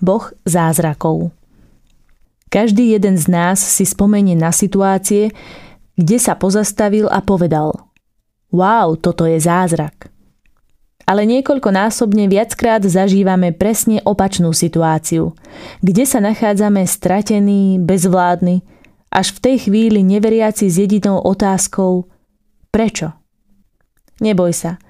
Boh zázrakov. Každý jeden z nás si spomenie na situácie, kde sa pozastavil a povedal Wow, toto je zázrak. Ale niekoľkonásobne viackrát zažívame presne opačnú situáciu, kde sa nachádzame stratení, bezvládni, až v tej chvíli neveriaci s jedinou otázkou Prečo? Neboj sa,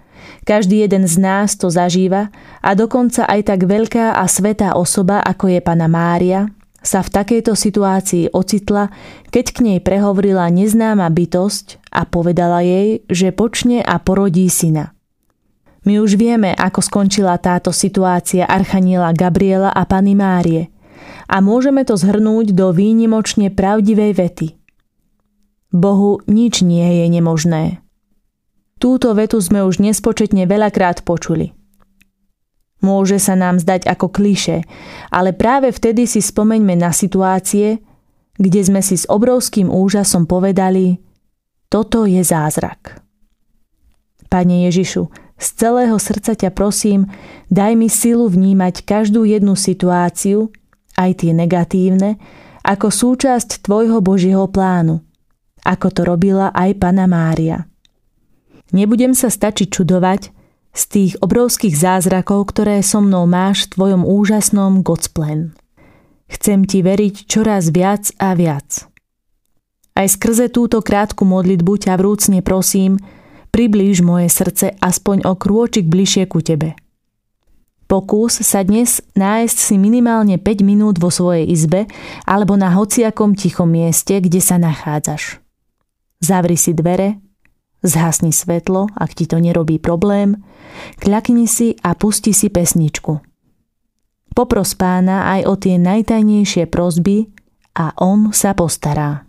každý jeden z nás to zažíva a dokonca aj tak veľká a svetá osoba, ako je pana Mária, sa v takejto situácii ocitla, keď k nej prehovorila neznáma bytosť a povedala jej, že počne a porodí syna. My už vieme, ako skončila táto situácia Archaniela Gabriela a Pany Márie a môžeme to zhrnúť do výnimočne pravdivej vety. Bohu nič nie je nemožné. Túto vetu sme už nespočetne veľakrát počuli. Môže sa nám zdať ako kliše, ale práve vtedy si spomeňme na situácie, kde sme si s obrovským úžasom povedali, toto je zázrak. Pane Ježišu, z celého srdca ťa prosím, daj mi silu vnímať každú jednu situáciu, aj tie negatívne, ako súčasť Tvojho Božieho plánu, ako to robila aj Pana Mária. Nebudem sa stačiť čudovať z tých obrovských zázrakov, ktoré so mnou máš v Tvojom úžasnom Godsplen. Chcem Ti veriť čoraz viac a viac. Aj skrze túto krátku modlitbu ťa vrúcne prosím, priblíž moje srdce aspoň o krôčik bližšie ku tebe. Pokús sa dnes nájsť si minimálne 5 minút vo svojej izbe alebo na hociakom tichom mieste, kde sa nachádzaš. Zavri si dvere, zhasni svetlo, ak ti to nerobí problém, kľakni si a pusti si pesničku. Popros pána aj o tie najtajnejšie prosby a on sa postará.